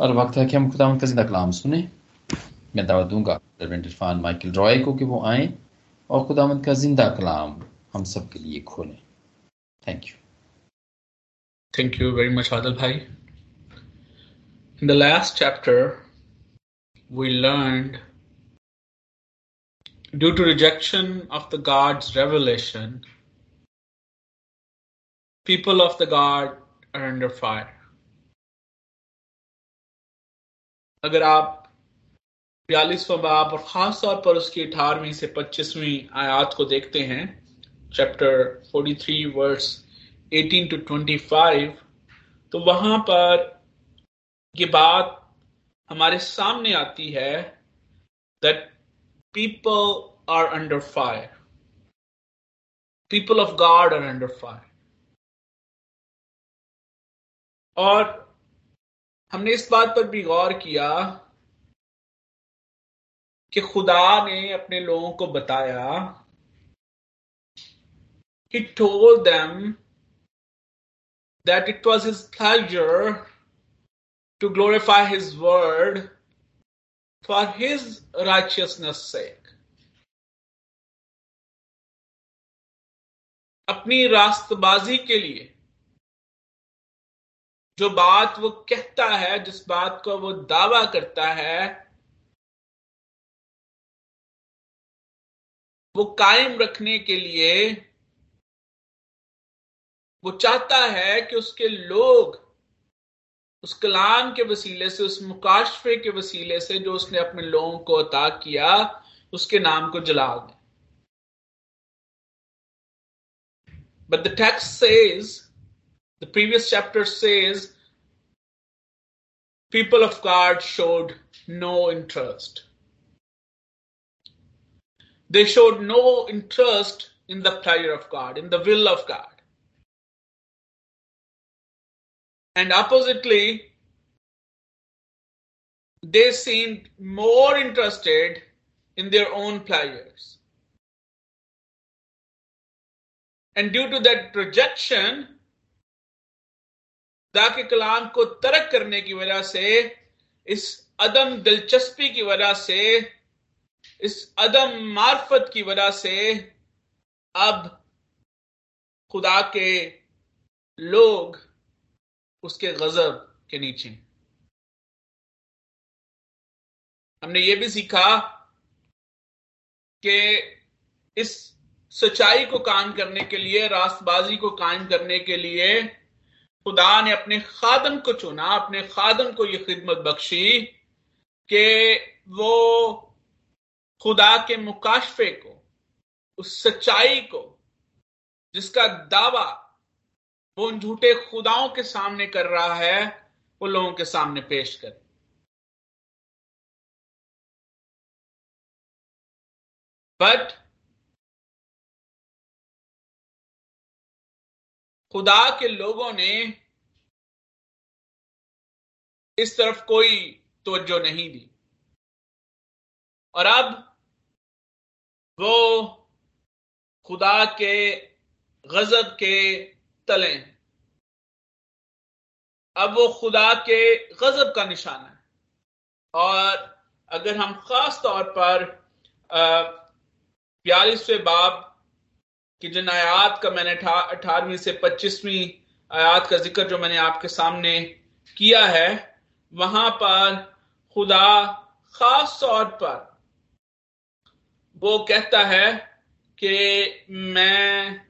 और वक्त है कि हम खुदा का ज़िंदा कलाम सुने। मैं दावा दूँगा इरफान माइकल रॉय को कि वो आए और खुदाम का ज़िंदा कलाम हम सब के लिए खोले। Thank you thank you very much आदल भाई in the last chapter we learn due to rejection of the God's revelation people of the God are under अगर आप बयालीसवा बाब और खास तौर पर उसकी अठारहवीं से पच्चीसवीं आयात को देखते हैं चैप्टर 43 वर्स 18 टू 25 तो वहाँ पर ये बात हमारे सामने आती है that people are under fire people of God are under fire और हमने इस बात पर भी गौर किया कि खुदा ने अपने लोगों को बताया कि told them that it was his pleasure to glorify his word for his righteousness से अपनी रास्तबाजी के लिए जो बात वो कहता है जिस बात को वो दावा करता है वो कायम रखने के लिए वो चाहता है कि उसके लोग उस कलाम के वसीले से उस मुकाशफे के वसीले से जो उसने अपने लोगों को अता किया उसके नाम को जला दें। But the text says, the previous chapter says, people of God showed no interest. They showed no interest in the prayer of God, in the will of God. And oppositely, they seemed more interested in their own pleasures. And due to that rejection, खुदा के कलाम को तरक करने की वजह से, इस अदम दिलचस्पी की वजह से, इस अदम मार्फत की वजह से, अब खुदा के लोग उसके गजब के नीचे हमने ये भी सीखा कि इस सच्चाई को कायम करने के लिए, रास्तबाजी को कायम करने के लिए खुदा ने अपने खादम को चुना, अपने खादम को यह खिदमत बख्शी कि वो खुदा के मुकाशफे को, उस सच्चाई को, जिसका दावा वो उन झूठे खुदाओं के सामने कर रहा है, वो लोगों के सामने पेश करे। बट खुदा के लोगों ने इस तरफ़ कोई तवज्जो नहीं दी। और अब वो खुदा के गजब के तले अब वो खुदा के गजब का निशाना है। और अगर हम खास तौर पर बयालीसवें बाब कि जिन आयात का मैंने अठारहवीं से पच्चीसवीं आयात का ज़िक्र जो मैंने आपके सामने किया है, वहाँ पर खुदा खास तौर पर वो कहता है कि मैं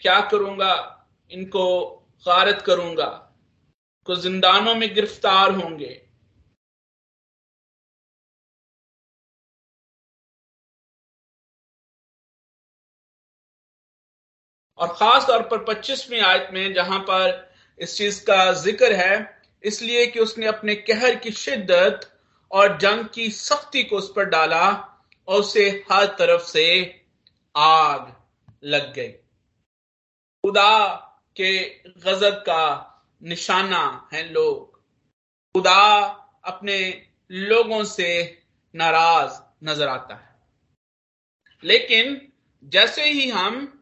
क्या करूँगा? इनको गारत करूँगा। को जिंदानों में गिरफ़्तार होंगे। और खास तौर पर पच्चीसवीं आयत में जहाँ पर इस चीज़ का ज़िक्र है, इसलिए कि उसने अपने कहर की शिद्दत और जंग की सख्ती को उस पर डाला और उसे हर तरफ़ से आग लग गई। खुदा के गजब का निशाना है लोग। खुदा अपने लोगों से नाराज़ नज़र आता है। लेकिन जैसे ही हम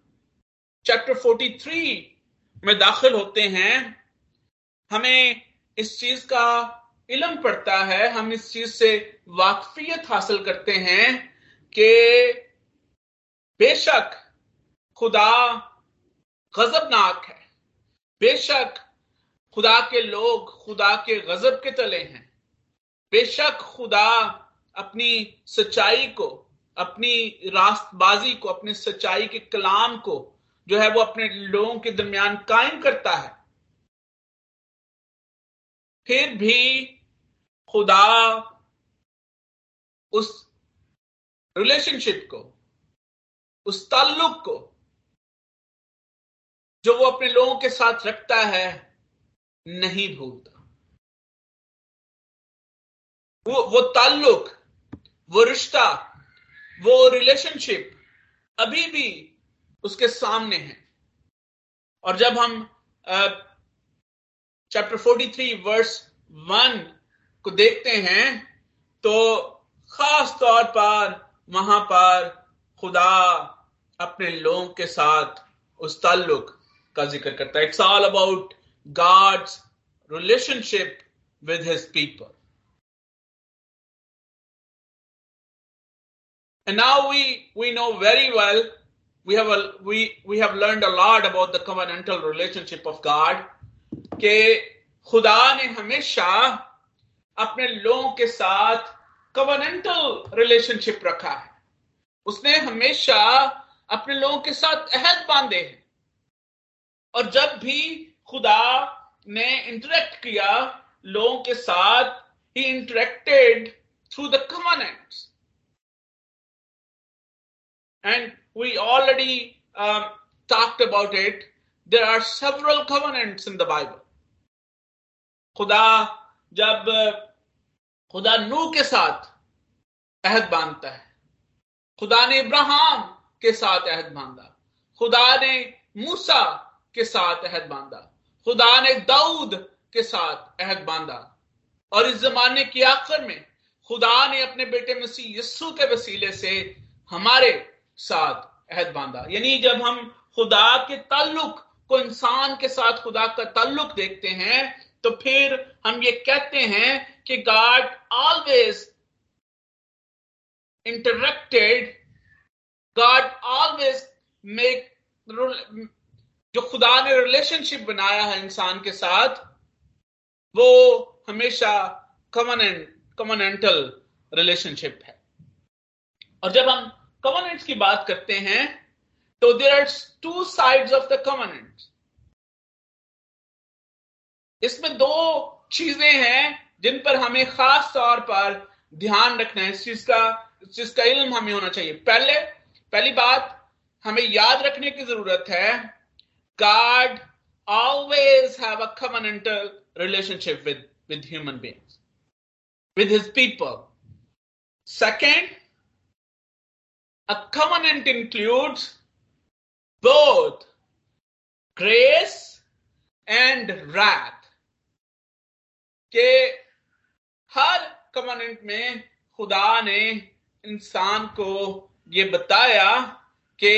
चैप्टर 43 में दाखिल होते हैं। हमें इस चीज़ का इलम पड़ता है। हम इस चीज़ से वाकफियत हासिल करते हैं कि बेशक खुदा गजबनाक है। बेशक खुदा के लोग खुदा के गजब के तले हैं। बेशक खुदा अपनी सच्चाई को, अपनी रास्तबाजी को, अपनी सच्चाई के कलाम को जो है वो अपने लोगों के दरमियान कायम करता है। फिर भी खुदा उस रिलेशनशिप को, उस ताल्लुक को जो वो अपने लोगों के साथ रखता है, नहीं भूलता। वो वो ताल्लुक, वो रिश्ता, वो रिलेशनशिप अभी भी उसके सामने है। और जब हम चैप्टर 43 वर्स वन को देखते हैं तो खास तौर पर वहाँ पर खुदा अपने लोगों के साथ उस ताल्लुक का ज़िक्र करता है। It's all about God's relationship with his people And now we we know very well we have a, we we have learned a lot about the covenantal relationship of God कि खुदा ने हमेशा अपने लोगों के साथ कवर्नेंटल रिलेशनशिप रखा है उसने हमेशा अपने लोगों के साथ अहद बांधे हैं और जब भी खुदा ने इंटरेक्ट किया लोगों के साथ ही interacted through the covenants and we already um, talked about it. There are several covenants in the Bible. खुदा जब खुदा नू के साथ अहद बांधता है खुदा ने इब्राहिम के साथ अहद बांधा खुदा ने मूसा के साथ अहद बांधा खुदा ने दाऊद के साथ अहद बांधा और इस जमाने की आखिर में खुदा ने अपने बेटे मसीह यस्सु के वसीले से हमारे साथ, अहद बांधा यानी जब हम खुदा के ताल्लुक को इंसान के साथ खुदा का ताल्लुक देखते हैं तो फिर हम ये कहते हैं कि God always interacted God always make जो खुदा ने रिलेशनशिप बनाया है इंसान के साथ, वो हमेशा कमनेंट कमनेंटल रिलेशनशिप है। और जब हम कवर्नेंट्स की बात करते हैं तो there are two sides of the covenant इसमें दो चीज़ें हैं जिन पर हमें खास तौर पर ध्यान रखना है। इस चीज़ का इस चीज़ का इल्म हमें होना चाहिए। पहले पहली बात हमें याद रखने की ज़रूरत है God always have a covenantal relationship with, with human beings, with his people. Second, a covenant includes both grace and wrath. के हर कमेंट में खुदा ने इंसान को ये बताया कि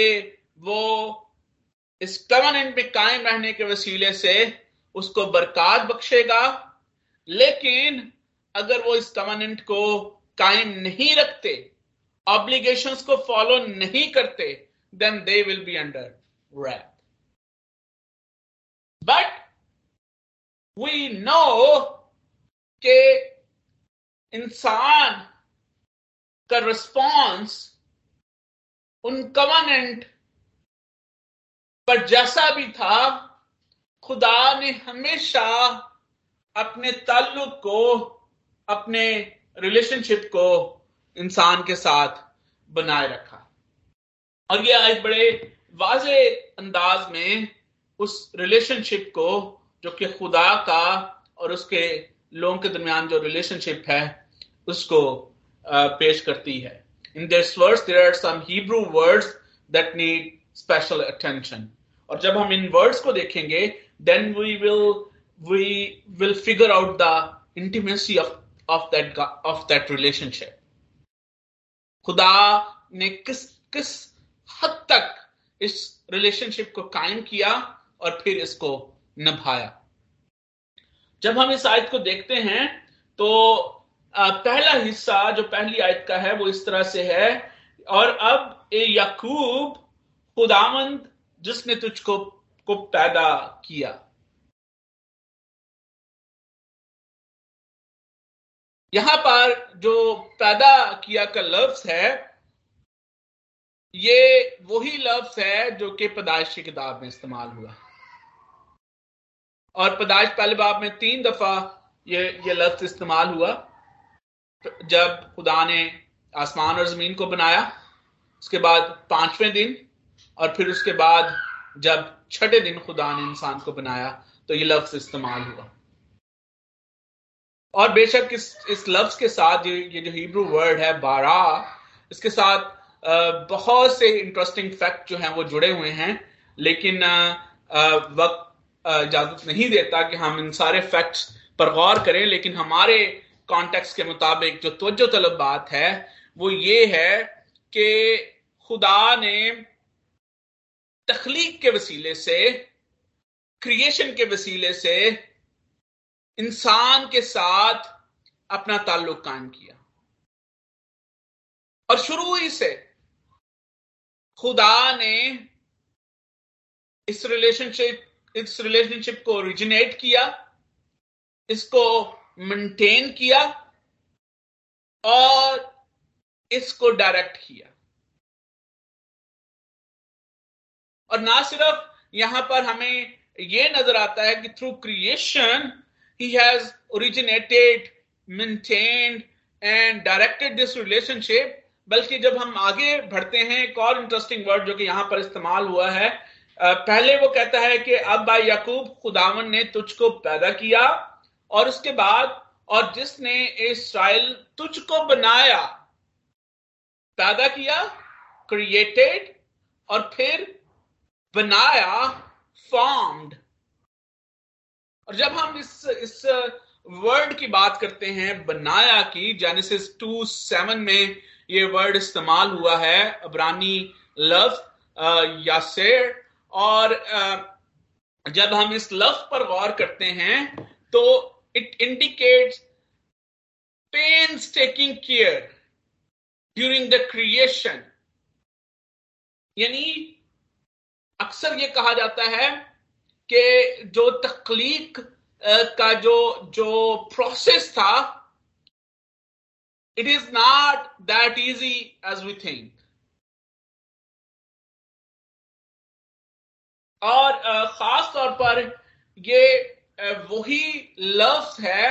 वो इस कमेंट में कायम रहने के वसीले से उसको बरकत बख्शेगा लेकिन अगर वो इस कमेंट को कायम नहीं रखते ऑब्लिगेशंस को फॉलो नहीं करते then they will be under wrath. But we know के इंसान का रिस्पॉन्स उन कमानेंट पर जैसा भी था, खुदा ने हमेशा अपने ताल्लुक को, अपने रिलेशनशिप को इंसान के साथ बनाए रखा। और ये आज बड़े वाजे अंदाज में उस रिलेशनशिप को, जो कि खुदा का और उसके लोगों के दरमियान जो रिलेशनशिप है, उसको पेश करती है। In this words there are some Hebrew words that need special attention और जब हम इन वर्ड्स को देखेंगे then we will we will figure out the intimacy of of that of that relationship खुदा ने किस किस हद तक इस रिलेशनशिप को कायम किया और फिर इसको निभाया? जब हम इस आयत को देखते हैं तो पहला हिस्सा जो पहली आयत का है, वो इस तरह से है, और अब ए यकूब खुदामंद जिसने तुझको, को पैदा किया। यहाँ पर जो पैदा किया का लफ्ज है, ये वही लफ्ज है जो कि पैदाइश की किताब में इस्तेमाल हुआ। और पदाइश पहले बाब में तीन दफ़ा ये ये लफ्ज इस्तेमाल हुआ। जब खुदा ने आसमान और ज़मीन को बनाया, उसके बाद पाँचवें दिन, और फिर उसके बाद जब छठे दिन खुदा ने इंसान को बनाया तो ये लफ्ज इस्तेमाल हुआ। और बेशक इस इस लफ्ज के साथ ये ये जो हिब्रू वर्ड है बारा इसके साथ बहुत से इंटरेस्टिंग फैक्ट जो हैं वो जुड़े हुए हैं, लेकिन वक्त इजाज़त नहीं देता कि हम इन सारे फैक्ट्स पर गौर करें, लेकिन हमारे कॉन्टेक्स के मुताबिक जो तवज्जो तलब बात है, वो ये है कि खुदा ने तखलीक के वसीले से क्रिएशन के वसीले से इंसान के साथ अपना ताल्लुक कायम किया। और शुरू ही से खुदा ने इस रिलेशनशिप इस रिलेशनशिप को ओरिजिनेट किया, इसको मेंटेन किया और इसको डायरेक्ट किया। और ना सिर्फ़ यहाँ पर हमें यह नज़र आता है कि through creation he has originated, maintained, and directed this relationship. बल्कि जब हम आगे बढ़ते हैं, एक और इंटरेस्टिंग वर्ड जो कि यहाँ पर इस्तेमाल हुआ है पहले वो कहता है कि अब भाई यकूब, खुदावन ने तुझको पैदा किया, और उसके बाद, और जिसने इसराइल तुझको बनाया, पैदा किया क्रिएटेड और फिर बनाया फॉर्म्ड और जब हम इस इस वर्ड की बात करते हैं, बनाया की जेनेसिस टू सेवन में ये वर्ड इस्तेमाल हुआ है, अबरानी लव यासेर, और जब हम इस लफ्ज पर गौर करते हैं तो it indicate painstaking care during the creation यानी अक्सर ये कहा जाता है कि जो तकलीक का जो जो प्रोसेस था it is not that easy as we think और खास तौर पर ये वही लफ्ज है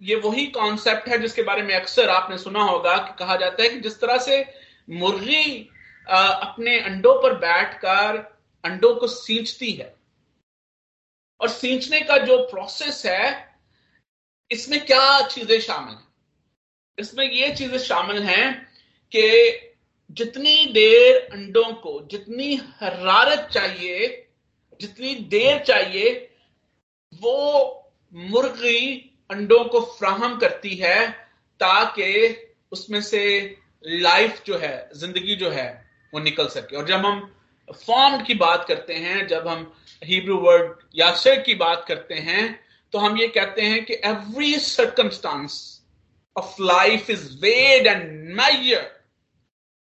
ये वही कॉन्सेप्ट है जिसके बारे में अक्सर आपने सुना होगा कि कहा जाता है कि जिस तरह से मुर्गी अपने अंडों पर बैठकर अंडों को सींचती है। और सींचने का जो प्रोसेस है, इसमें क्या चीज़ें शामिल हैं? इसमें ये चीज़ें शामिल हैं कि जितनी देर अंडों को, जितनी हरारत चाहिए, जितनी देर चाहिए, वो मुर्गी अंडों को फ्राहम करती है ताकि उसमें से लाइफ जो है, ज़िंदगी जो है, वो निकल सके। और जब हम फॉर्म की बात करते हैं, जब हम हिब्रू वर्ड यासर की बात करते हैं तो हम ये कहते हैं कि every circumstance of life is weighed and measured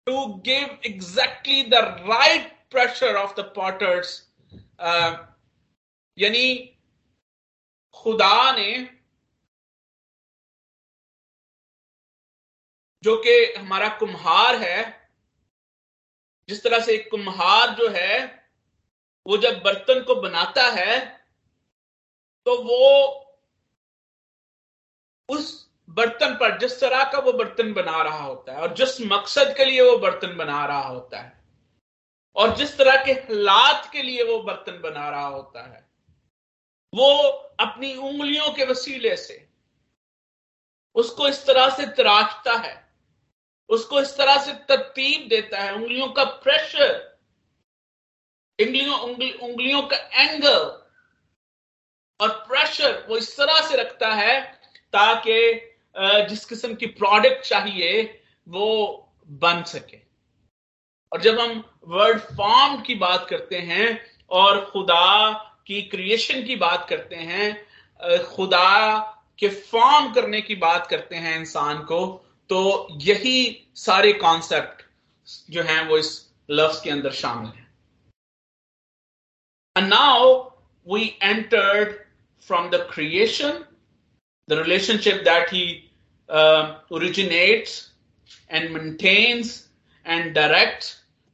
to give exactly the right pressure of the potter's यानी खुदा ने जो कि हमारा कुम्हार है जिस तरह से एक कुम्हार जो है, वो जब बर्तन को बनाता है तो वो उस बर्तन पर, जिस तरह का वो बर्तन बना रहा होता है और जिस मकसद के लिए वो बर्तन बना रहा होता है और जिस तरह के हालात के लिए वो बर्तन बना रहा होता है, वो अपनी उंगलियों के वसीले से उसको इस तरह से तराशता है। उसको इस तरह से तरतीब देता है उंगलियों का प्रेशर उंगलियों उंगली, उंगलियों का एंगल और प्रेशर वो इस तरह से रखता है ताकि जिस किस्म की प्रोडक्ट चाहिए वो बन सके। और जब हम वर्ड फॉर्म की बात करते हैं और खुदा की क्रिएशन की बात करते हैं खुदा के फॉर्म करने की बात करते हैं इंसान को तो यही सारे कॉन्सेप्ट जो हैं वो इस लफ्स के अंदर शामिल है। Now we entered from the creation the relationship that he originates and maintains and direct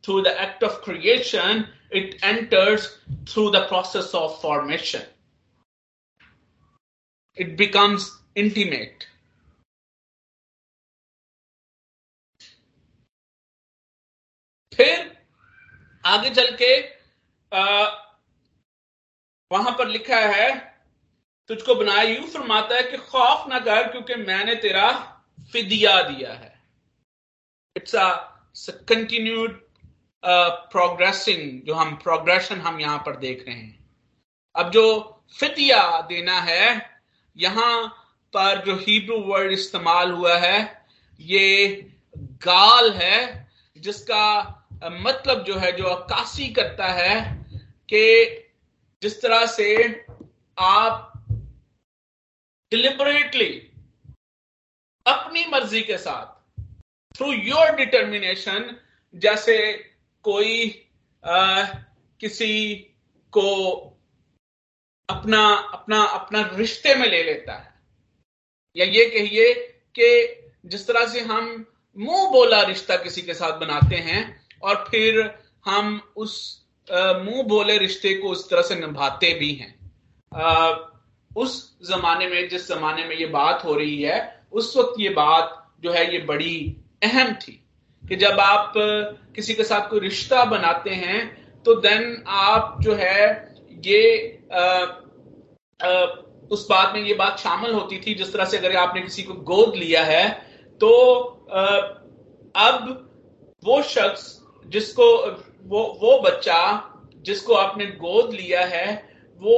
through the act of creation it enters through the process of formation it becomes intimate फिर आगे चल के वहाँ पर लिखा है, तुझको बनाया यूँ फरमाता है कि खौफ ना कर क्योंकि मैंने तेरा फिदिया दिया है। इट्स अ कंटिन्यूड प्रोग्रेसिंग जो हम प्रोग्रेशन हम यहाँ पर देख रहे हैं। अब जो फिदिया देना है, यहाँ पर जो हिब्रू वर्ड इस्तेमाल हुआ है, ये गाल है, जिसका मतलब जो है जो अक्कासी करता है कि जिस तरह से आप डिलिबरेटली अपनी मर्ज़ी के साथ थ्रू योर डिटर्मिनेशन जैसे कोई आ, किसी को अपना अपना अपना रिश्ते में ले लेता है। या ये कहिए कि जिस तरह से हम मुँह बोला रिश्ता किसी के साथ बनाते हैं और फिर हम उस मुँह बोले रिश्ते को उस तरह से निभाते भी हैं। उस जमाने में जिस जमाने में ये बात हो रही है उस वक्त ये बात जो है ये बड़ी अहम थी कि जब आप किसी के साथ कोई रिश्ता बनाते हैं तो देन आप जो है ये आ, आ, उस बात में ये बात शामिल होती थी जिस तरह से अगर आपने किसी को गोद लिया है तो आ, अब वो शख्स जिसको, वो वो बच्चा जिसको आपने गोद लिया है, वो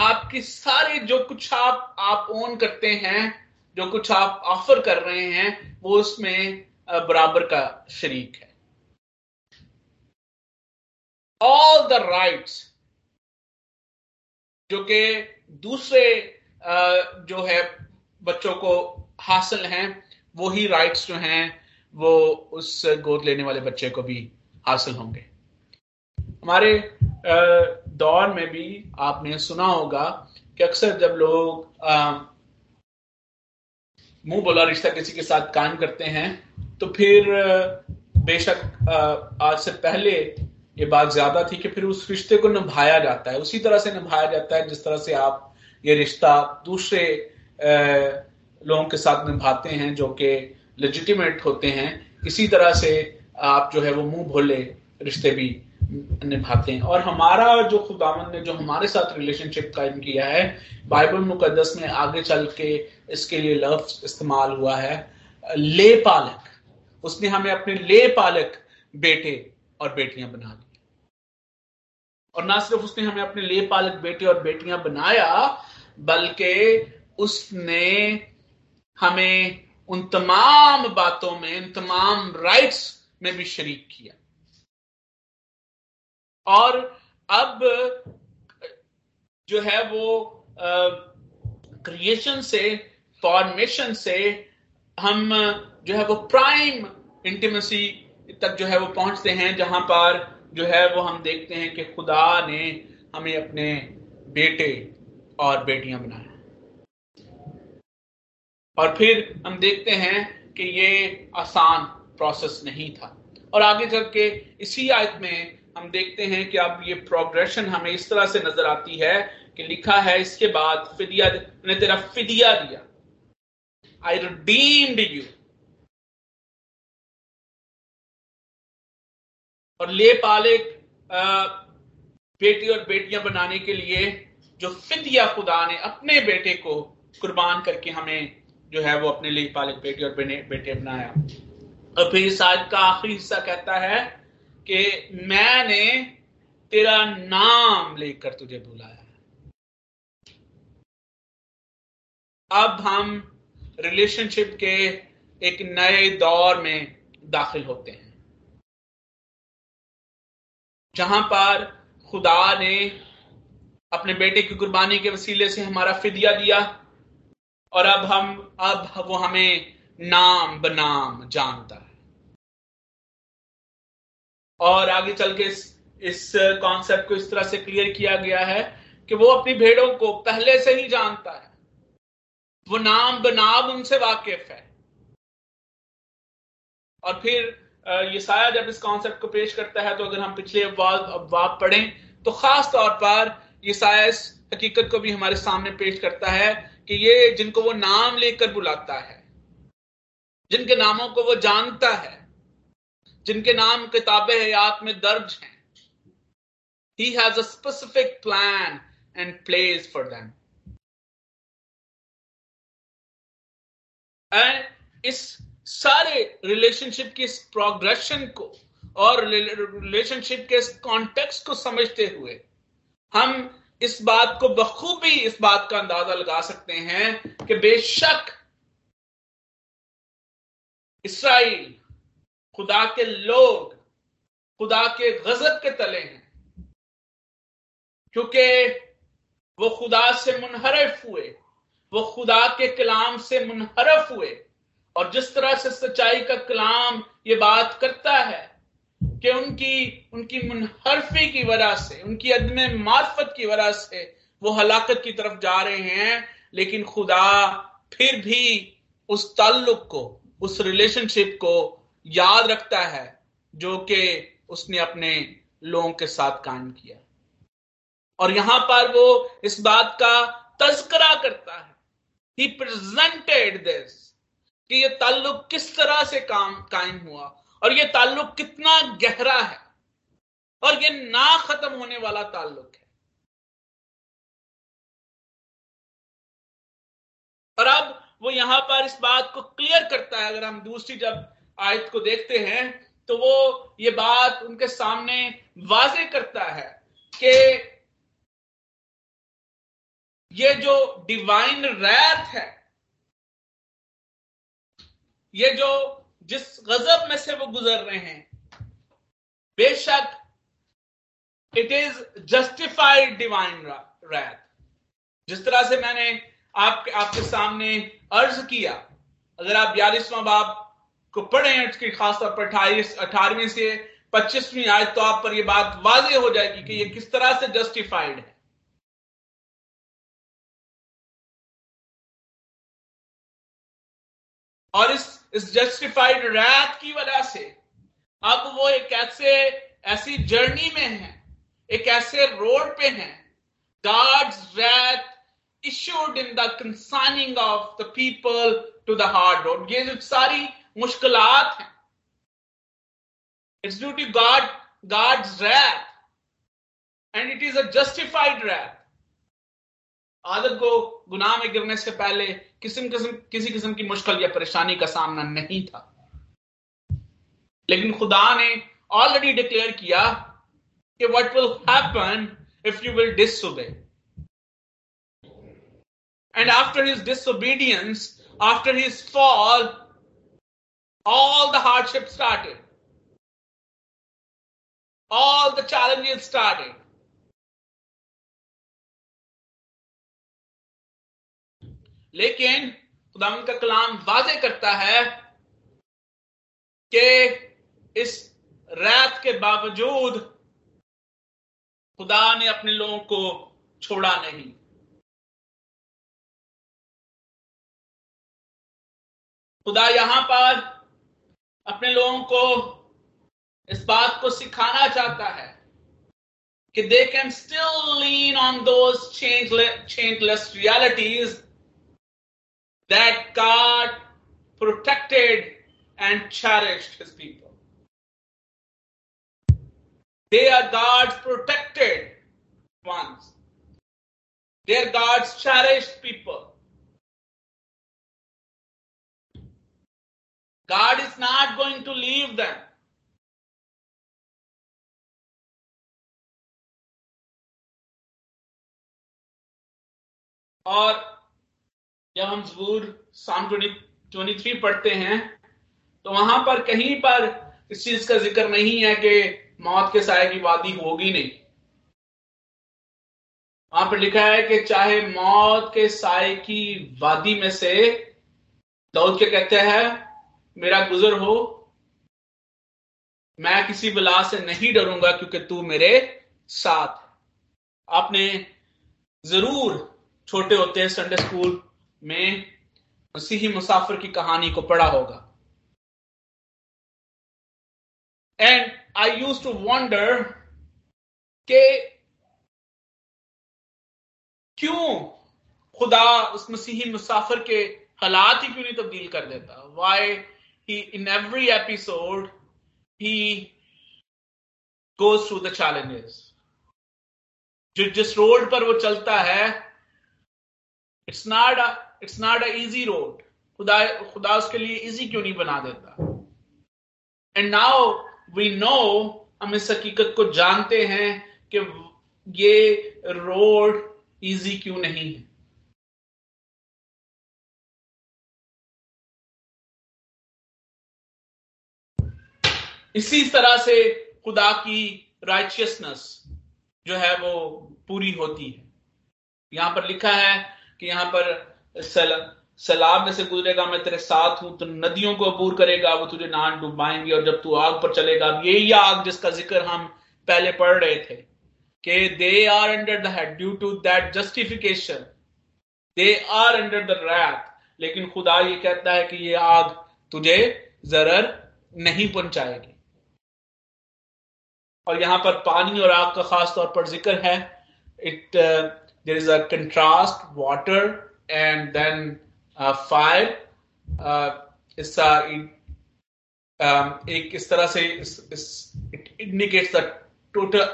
आपकी सारे जो कुछ आप आप ओन करते हैं, जो कुछ आप ऑफ़र कर रहे हैं, वो उसमें बराबर का शरीक है। ऑल द राइट्स जो कि दूसरे जो है बच्चों को हासिल हैं वही राइट्स जो हैं वो उस गोद लेने वाले बच्चे को भी हासिल होंगे। हमारे दौर में भी आपने सुना होगा कि अक्सर जब लोग मुँह बोला, रिश्ता किसी के साथ कायम करते हैं तो फिर बेशक आज से पहले ये बात ज़्यादा थी कि फिर उस रिश्ते को निभाया जाता है। उसी तरह से निभाया जाता है जिस तरह से आप ये रिश्ता दूसरे लोगों के साथ निभाते हैं जो कि लेजिटिमेट होते हैं, इसी तरह से आप जो है वो मुँह भोले रिश्ते भी निभाते हैं। और हमारा जो खुदावन ने जो हमारे साथ रिलेशनशिप कायम किया है, बाइबल मुकदस में आगे चल के इसके लिए लफ्ज इस्तेमाल हुआ है, ले पालक। उसने हमें अपने ले पालक बेटे और बेटियाँ बना दी। और ना सिर्फ़ उसने हमें अपने ले पालक बेटे और बेटियाँ बनाया, बल्कि उसने हमें उन तमाम बातों में, उन तमाम राइट्स में भी शरीक किया। और अब, जो है वो क्रिएशन से फॉर्मेशन से हम, जो है वो प्राइम इंटीमेसी तक जो है वो पहुँचते हैं, जहाँ पर जो है वो हम देखते हैं कि खुदा ने हमें अपने बेटे और बेटियाँ बनाया और फिर हम देखते हैं कि ये आसान प्रोसेस नहीं था। और आगे चल के इसी आयत में हम देखते हैं कि अब ये प्रोग्रेशन हमें इस तरह से नज़र आती है कि लिखा है, इसके बाद फिदिया ने तेरा फिदिया दिया। आई रिडीम्ड यू और ले पाले बेटी और बेटियाँ बनाने के लिए जो फिदिया खुदा ने अपने बेटे को कुर्बान करके हमें जो है वो अपने लिए पालक बेटी और बेटे बनाया और फिर इस आज का आखिरी हिस्सा कहता है कि मैंने तेरा नाम लेकर तुझे बुलाया। अब हम रिलेशनशिप के एक नए दौर में दाखिल होते हैं। जहाँ पर खुदा ने अपने बेटे की कुर्बानी के वसीले से हमारा फिदिया दिया। और अब हम, अब वो हमें नाम बनाम जानता है। और आगे चल के इस इस कॉन्सेप्ट को इस तरह से क्लियर किया गया है कि वो अपनी भेड़ों को पहले से ही जानता है। वो नाम बनाम उनसे वाकिफ है। और फिर ये साया जब इस कॉन्सेप्ट को पेश करता है तो अगर हम पिछले अफवाब पढ़ें तो खास तौर पर ये साया इस हकीकत को भी हमारे सामने पेश करता है कि ये जिनको वो नाम लेकर बुलाता है, जिनके नामों को वो जानता है, जिनके नाम किताब हयात में दर्ज हैं he has a specific plan and place for them and इस सारे रिलेशनशिप की इस प्रोग्रेशन को और रिलेशनशिप के इस कॉन्टेक्स्ट को समझते हुए हम इस बात को बखूबी इस बात का अंदाज़ा लगा सकते हैं कि बेशक इसराइल खुदा के लोग, खुदा के गजब के तले हैं, क्योंकि वो खुदा से मुनहरफ हुए, वो खुदा के कलाम से मुनहरफ हुए, और जिस तरह से सच्चाई का कलाम ये बात करता है कि उनकी उनकी मुनहरफी की वजह से, उनकी अदम मार्फत की वजह से वो हलाकत की तरफ़ जा रहे हैं, लेकिन खुदा फिर भी उस ताल्लुक को, उस रिलेशनशिप को याद रखता है, जो कि उसने अपने लोगों के साथ कायम किया। और यहाँ पर वो इस बात का तस्करा करता है। ही प्रेजेंटेड दिस कि ये ताल्लुक किस तरह से काम, कायम हुआ? और ये ताल्लुक कितना गहरा है और ये ना खत्म होने वाला ताल्लुक है। और अब वो यहाँ पर इस बात को क्लियर करता है, अगर हम दूसरी जब आयत को देखते हैं तो वो ये बात उनके सामने वाजे करता है कि ये जो डिवाइन रैत है, ये जो जिस गजब में से वो गुजर रहे हैं, बेशक it is justified divine right जिस तरह से मैंने आपके आपके सामने अर्ज़ किया, अगर आप बयालीसवां बाप को पढ़े, उसकी खासतौर पर अठाईस अठारहवीं से पच्चीसवीं आयत तो आप पर यह बात वाजे हो जाएगी कि यह किस तरह से जस्टिफाइड है। और इस इस जस्टिफाइड रैत की वजह से। अब वो एक ऐसे, ऐसी जर्नी में है, एक ऐसे रोड पे है। God's wrath issued in the consigning of the people to the hard road ये जो सारी मुश्किलात हैं it's due to God God's wrath and it is a justified wrath आदत को गुनाह में गिरने से पहले किसी किस्म किसी किस्म की मुश्किल या परेशानी का सामना नहीं था। लेकिन खुदा ने ऑलरेडी डिक्लेयर किया कि what will happen if you will dis and after his disobedience after his fall all the hardship started all the challenges started लेकिन खुदा का कलाम वाजे करता है कि इस रात के बावजूद खुदा ने अपने लोगों को छोड़ा नहीं। खुदा यहाँ पर अपने लोगों को इस बात को सिखाना चाहता है कि they can still lean on those changeless realities that God protected and cherished his people. They are God's protected ones. They are God's cherished people. God is not going to leave them. और जब हम जबूर, साम twenty three पढ़ते हैं तो वहाँ पर कहीं पर इस चीज़ का ज़िक्र नहीं है कि मौत के साय की वादी होगी नहीं। वहाँ पर लिखा है कि चाहे मौत के साय की वादी में से दाऊद के कहते हैं, मेरा गुजर हो, मैं किसी बला से नहीं डरूँगा क्योंकि तू मेरे साथ आपने ज़रूर छोटे होते हैं संडे स्कूल में मसीही मुसाफिर की कहानी को पढ़ा होगा। And I use to wonder के क्यों खुदा उस मसीही मुसाफिर के हालात ही क्यों नहीं तब्दील कर देता? Why he in every episode he goes through the challenges जो जिस रोड पर वो चलता है it's not it's not a easy road खुदा खुदा उसके लिए इजी क्यों नहीं बना देता? एंड नाउ वी नो हम इस हकीकत को जानते हैं कि ये रोड इजी क्यों नहीं है। इसी तरह से खुदा की राइचियसनेस जो है वो पूरी होती है। यहाँ पर लिखा है कि यहाँ पर सल, सैलाब में से गुजरेगा मैं तेरे साथ हूँ तो नदियों को अबूर करेगा वो तुझे ना डुबाएँगे और जब तू आग पर चलेगा यही आग जिसका ज़िक्र हम पहले पढ़ रहे थे कि they are under the head due to that justification they are under the wrath लेकिन खुदा ये कहता है कि ये आग तुझे जरर नहीं पहुंचाएगी। और यहाँ पर पानी और आग का खास तौर पर ज़िक्र है। It there is a contrast water and then fire इसका um, एक इस तरह से it indicates the total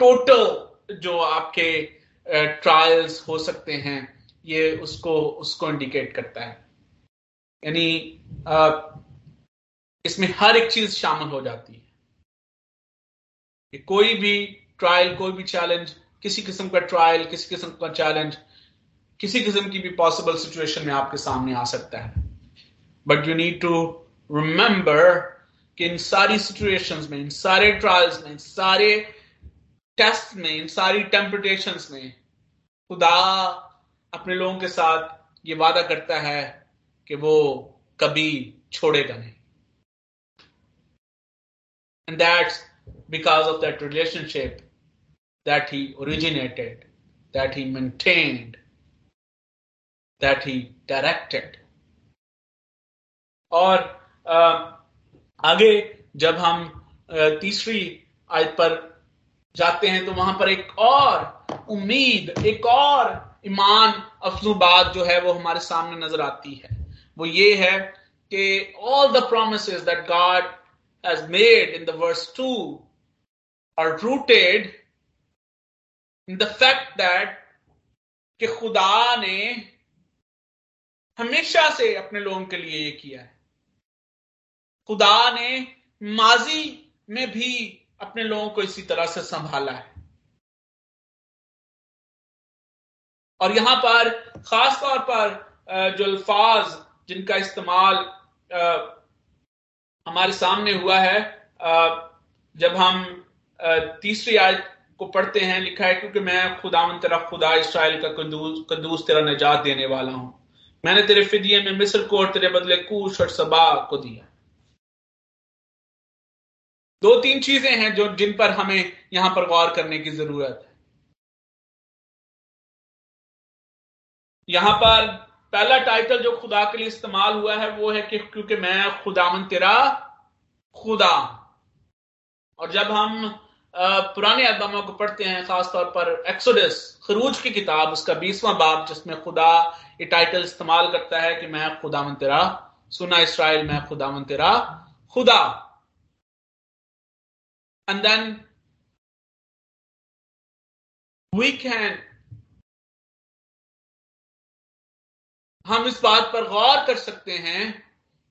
total जो आपके ट्रायल्स uh, हो सकते हैं ये उसको उसको इंडिकेट करता है। यानी uh, इसमें हर एक चीज़ शामिल हो जाती है। कोई भी ट्रायल कोई भी चैलेंज किसी किस्म का ट्रायल किसी किस्म का चैलेंज किसी किस्म की भी पॉसिबल सिचुएशन में आपके सामने आ सकता है। But you need to remember कि इन सारी सिचुएशंस में इन सारे ट्रायल्स में इन सारे टेस्ट में इन सारी टेम्पटेशन में खुदा अपने लोगों के साथ ये वादा करता है कि वो कभी छोड़ेगा नहीं। And that's because of that relationship that he originated, that he maintained, that he directed. और आ, आगे जब हम आ, तीसरी आयत पर जाते हैं तो वहाँ पर एक और उम्मीद एक और ईमान अफजू जो है वो हमारे सामने नज़र आती है वो ये है कि all the promise that God has made in the verse 2 are rooted in the fact that कि खुदा ने हमेशा से अपने लोगों के लिए ये किया है। खुदा ने माजी में भी अपने लोगों को इसी तरह से संभाला है। और यहाँ पर, खास तौर पर जो अल्फाज जिनका इस्तेमाल हमारे सामने हुआ है जब हम तीसरी आयत को पढ़ते हैं, लिखा है, क्योंकि मैं खुदावन तेरा खुदा इसराइल का कदूस कदूस तेरा निजात देने वाला हूँ। मैंने तेरे फिदिये में मिस्र को और तेरे बदले कूश और सबा को दिया। दो तीन चीज़ें हैं जो, जिन पर हमें यहाँ पर गौर करने की ज़रूरत है। यहाँ पर पहला टाइटल जो खुदा के लिए इस्तेमाल हुआ है, वो है कि क्योंकि मैं खुदावन तेरा खुदा और जब हम पुराने अलबामा को पढ़ते हैं, खासतौर पर एक्सोडस खरूज की किताब, उसका बीसवां बाप जिसमें खुदा ये टाइटल इस्तेमाल करता है कि मैं खुदा तेरा, सुना इसराइल, मैं खुदा तेरा, खुदा। एंड देन वी कैन हम इस बात पर गौर कर सकते हैं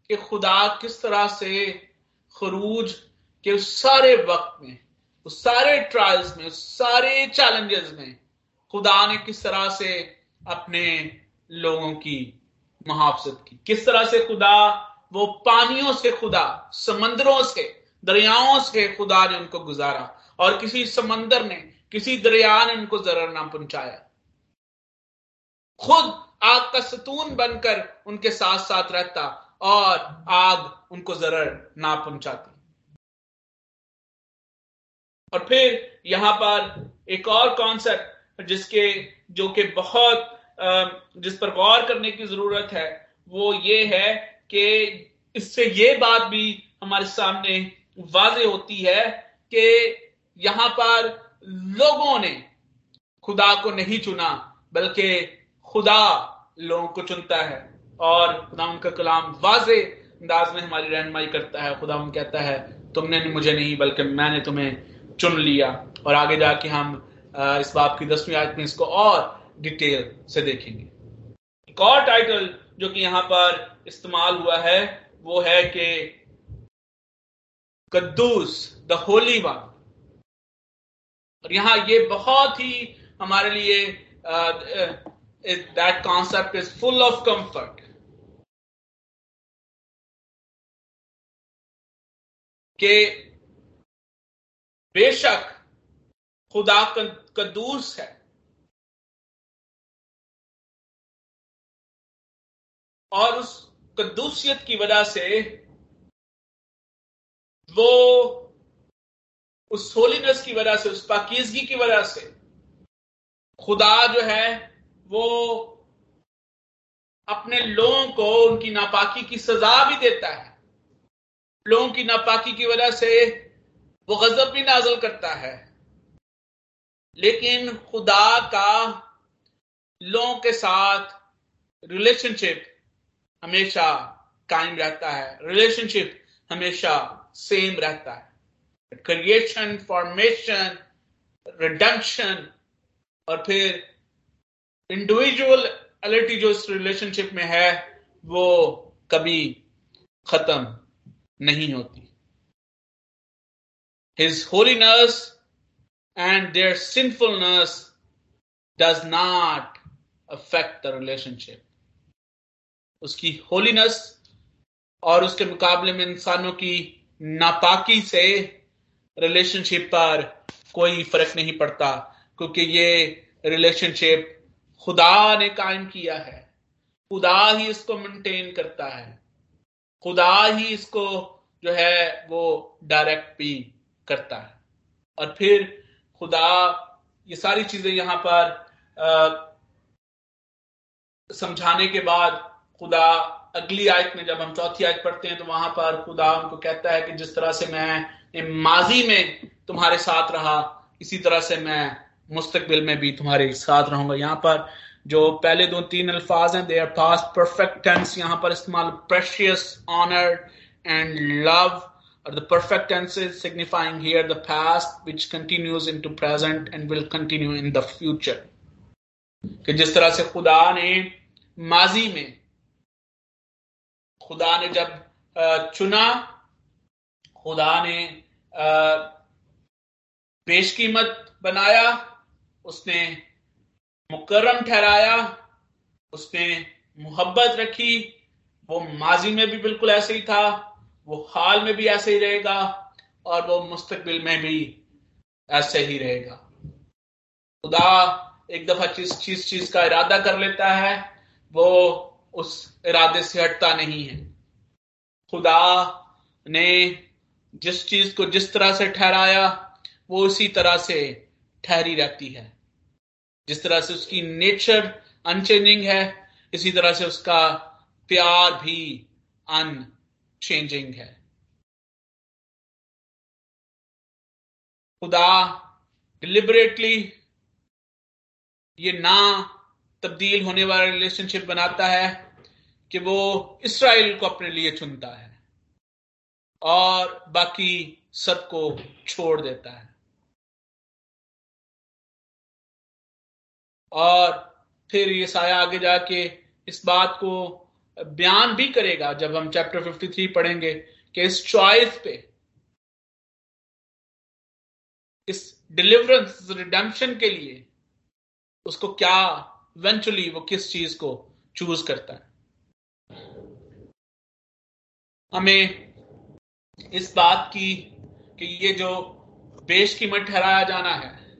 कि खुदा किस तरह से खरूज के उस सारे वक्त में उस सारे ट्रायल्स में, उस सारे चैलेंजेस में खुदा ने किस तरह से अपने लोगों की मुहाफजत की? किस तरह से खुदा, वो पानियों से खुदा, समंदरों से, दरियाओं से खुदा ने उनको गुजारा और किसी समंदर ने, किसी दरिया ने उनको जरा ना पहुँचाया। खुद आग का सतून बनकर उनके साथ साथ रहता और आग उनको जरर ना पहुंचाती। और फिर यहाँ पर एक और कॉन्सेप्ट जिसके, जो कि बहुत जिस पर गौर करने की ज़रूरत है, वो ये है कि इससे ये बात भी हमारे सामने वाजे होती है कि यहाँ पर लोगों ने खुदा को नहीं चुना, बल्कि खुदा लोगों को चुनता है। और खुदा उनका कलाम वाजे अंदाज में हमारी रहनमाई करता है। खुदा उन कहता है, तुमने मुझे नहीं, बल्कि मैंने तुम्हें चुन लिया और आगे जाके हम इस बाप की दसवीं आयत में इसको और डिटेल से देखेंगे। एक और टाइटल जो कि यहाँ पर इस्तेमाल हुआ है, वो है कि कद्दूस द होली वन और यहाँ ये बहुत ही हमारे लिए that concept is full of comfort कि बेशक खुदा कदूस है। और उस कदूसियत की वजह से वो उस होलीनेस की वजह से, उस पाकिजगी की वजह से खुदा जो है, वो अपने लोगों को उनकी नापाकी की सजा भी देता है। लोगों की नापाकी की वजह से वो गजब भी नाजल करता है। लेकिन खुदा का लोगों के साथ रिलेशनशिप हमेशा कायम रहता है। रिलेशनशिप हमेशा सेम रहता है। क्रिएशन फॉर्मेशन रिडम्पशन और फिर इंडिविजुअलिटी जो इस रिलेशनशिप में है, वो कभी खत्म नहीं होती। His holiness and their sinfulness does not affect the relationship. उसकी होलीनेस और उसके मुकाबले में इंसानों की नापाकी से रिलेशनशिप पर कोई फ़र्क नहीं पड़ता, क्योंकि ये रिलेशनशिप खुदा ने कायम किया है खुदा ही इसको मेंटेन करता है खुदा ही इसको जो है वो डायरेक्ट भी करता है। और फिर खुदा, ये सारी चीज़ें यहाँ पर समझाने के बाद खुदा अगली आयत में जब हम चौथी आयत पढ़ते हैं तो वहाँ पर खुदा उनको कहता है कि जिस तरह से मैं माजी में तुम्हारे साथ रहा, इसी तरह से मैं मुस्तकबिल में भी तुम्हारे साथ रहूँगा। यहाँ पर जो पहले दो तीन अल्फाज हैं they are past perfect tense यहाँ पर इस्तेमाल precious honour and love or the perfect tenses signifying here the past which continues into present and will continue in the future कि जिस तरह से खुदा ने माजी में खुदा ने जब चुना खुदा ने पेशकीमत बनाया उसने मुकर्रम ठहराया उसने मोहब्बत रखी वो माजी में भी बिल्कुल ऐसे ही था वो हाल में भी ऐसे ही रहेगा और वो मुस्तकबिल में भी ऐसे ही रहेगा। खुदा एक दफ़ा चीज़ चीज़ चीज़ का इरादा कर लेता है, वो उस इरादे से हटता नहीं है। खुदा ने जिस चीज़ को जिस तरह से ठहराया, वो उसी तरह से ठहरी रहती है। जिस तरह से उसकी नेचर अनचेंजिंग है, इसी तरह से उसका प्यार भी अनचेंजिंग है। खुदा डिलिबरेटली ये ना तब्दील होने वाला रिलेशनशिप बनाता है कि वो इसराइल को अपने लिए चुनता है और बाकी सबको छोड़ देता है। और फिर ये साया आगे जाके इस बात को बयान भी करेगा जब हम चैप्टर 53 पढ़ेंगे कि इस चॉइस पे, इस डिलीवरेंस रिडेम्पशन के लिए उसको क्या इवेंचुअली वो किस चीज़ को चूज़ करता है। हमें इस बात की कि ये जो बेश की मत ठहराया जाना है,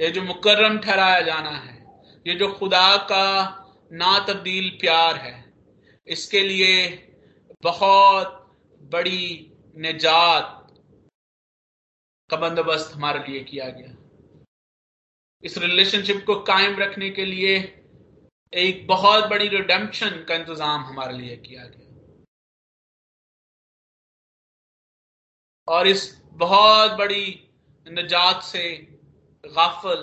ये जो मुकर्रम ठहराया जाना है, ये जो खुदा का ना तब्दील प्यार है इसके लिए बहुत बड़ी निजात का बंदोबस्त हमारे लिए किया गया। इस रिलेशनशिप को कायम रखने के लिए एक बहुत बड़ी रिडेम्पशन का इंतज़ाम हमारे लिए किया गया। और इस बहुत बड़ी निजात से गाफल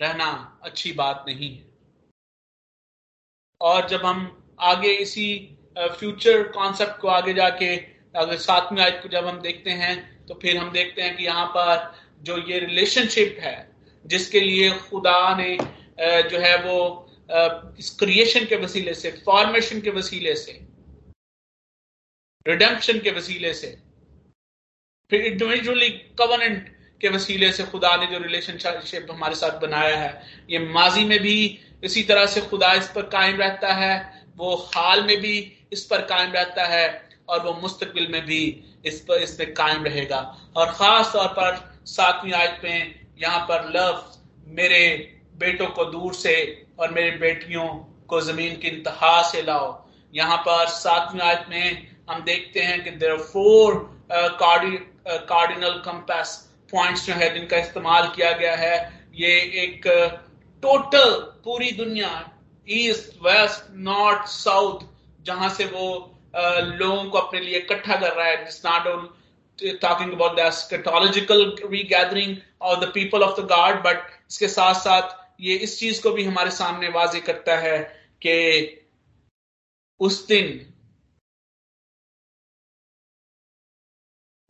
रहना अच्छी बात नहीं है। और जब हम आगे इसी फ्यूचर कॉन्सेप्ट को आगे जाके, अगर सातवीं आयत को जब हम देखते हैं तो फिर हम देखते हैं कि यहाँ पर जो ये रिलेशनशिप है, जिसके लिए खुदा ने जो है वो इस क्रिएशन के वसीले से फॉर्मेशन के वसीले से रिडेम्पशन के वसीले से, फिर इंडिविजुअली कवर्नेंट के वसीले से खुदा ने जो रिलेशनशिप हमारे साथ बनाया है, ये माजी में भी इसी तरह से खुदा इस पर कायम रहता है वो हाल में भी इस पर कायम रहता है और वो मुस्तकबिल में भी इस पर इस पर कायम रहेगा। और खास तौर पर सातवीं आयत में यहाँ पर लव मेरे बेटों को दूर से और मेरी बेटियों को ज़मीन की इंतहा से लाओ। यहाँ पर सातवीं आयत में हम देखते हैं कि there four cardinal compass points जो है जिनका इस्तेमाल किया गया है। ये एक टोटल uh, पूरी दुनिया ईस्ट वेस्ट नॉर्थ साउथ जहाँ से वो लोगों को अपने लिए इकट्ठा कर रहा है। Not talking about the eschatological regathering of the people of the God but इसके साथ साथ ये इस चीज़ को भी हमारे सामने वाजे करता है कि उस दिन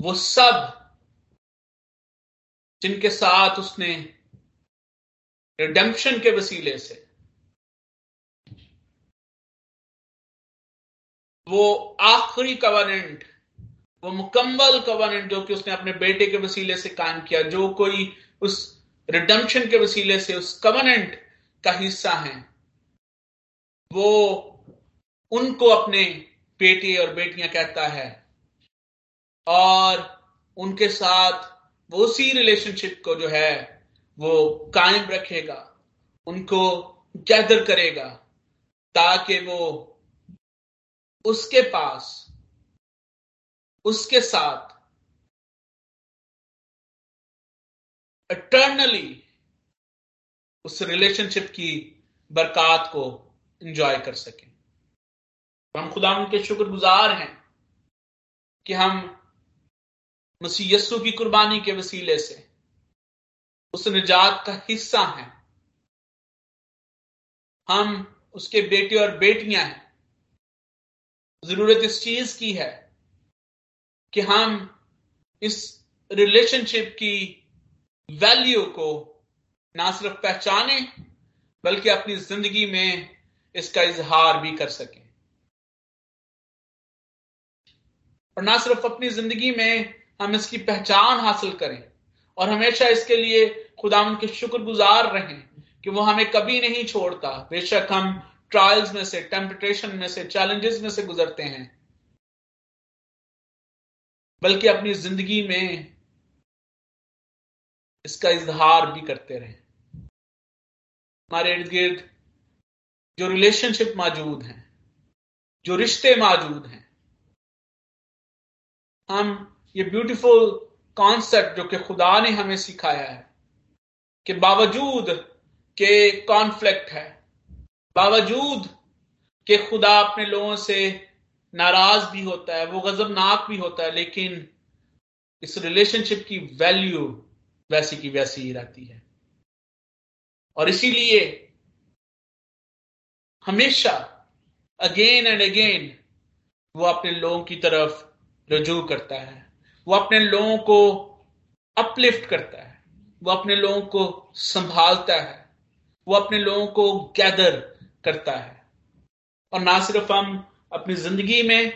वो सब जिनके साथ उसने रिडेम्पशन के वसीले से वो आखिरी कवर्नेंट वो मुकम्मल कवर्नेंट जो कि उसने अपने बेटे के वसीले से कायम किया, जो कोई उस रिडम्पशन के वसीले से उस कवर्नेंट का हिस्सा है, वो उनको अपने बेटे और बेटियाँ कहता है और उनके साथ वो उसी रिलेशनशिप को जो है वो कायम रखेगा, उनको गैदर करेगा, ताकि वो उसके पास, उसके साथ इटर्नली उस रिलेशनशिप की बरकत को एंजॉय कर सकें। हम खुदा उनके शुक्रगुजार हैं कि हम मसीह यस्सु की कुर्बानी के वसीले से उस निजात का हिस्सा हैं। हम उसके बेटे और बेटियाँ हैं। ज़रूरत इस चीज़ की है कि हम इस रिलेशनशिप की वैल्यू को ना सिर्फ़ पहचाने, बल्कि अपनी ज़िंदगी में इसका इजहार भी कर सकें। और ना सिर्फ़ अपनी ज़िंदगी में हम इसकी पहचान हासिल करें और हमेशा इसके लिए खुदा के शुक्रगुजार रहें कि वो हमें कभी नहीं छोड़ता। बेशक हम ट्रायल्स में से टेम्पटेशन में से चैलेंजेस में से गुजरते हैं। बल्कि अपनी ज़िंदगी में इसका इजहार भी करते रहे। हमारे इर्द गिर्द जो रिलेशनशिप मौजूद हैं, जो रिश्ते मौजूद हैं, हम ये ब्यूटीफुल कॉन्सेप्ट जो कि खुदा ने हमें सिखाया है, कि बावजूद के कॉन्फ्लिक्ट है बावजूद के खुदा अपने लोगों से नाराज़ भी होता है, वो गजबनाक भी होता है, लेकिन इस रिलेशनशिप की वैल्यू वैसी की वैसी ही रहती है। और इसीलिए हमेशा अगेन एंड अगेन वो अपने लोगों की तरफ़ रजू करता है। वो अपने लोगों को अपलिफ्ट करता है। वो अपने लोगों को संभालता है। वो अपने लोगों को गैदर करता है और ना सिर्फ़ हम अपनी ज़िंदगी में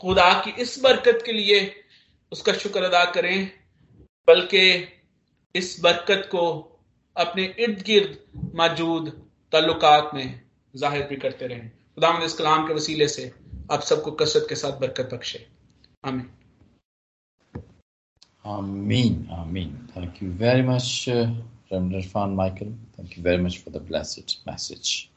खुदा की इस बरकत के लिए उसका शुक्र अदा करें बल्कि इस बरकत को अपने इर्द गिर्द मौजूद ताल्लुकात में ज़ाहिर भी करते रहें खुदा इस कलाम के वसीले से आप सबको कसरत के साथ बरकत बख्शे आमीन. Amen. Thank you very much, uh, Reverend Irfan Michael. Thank you very much for the blessed message.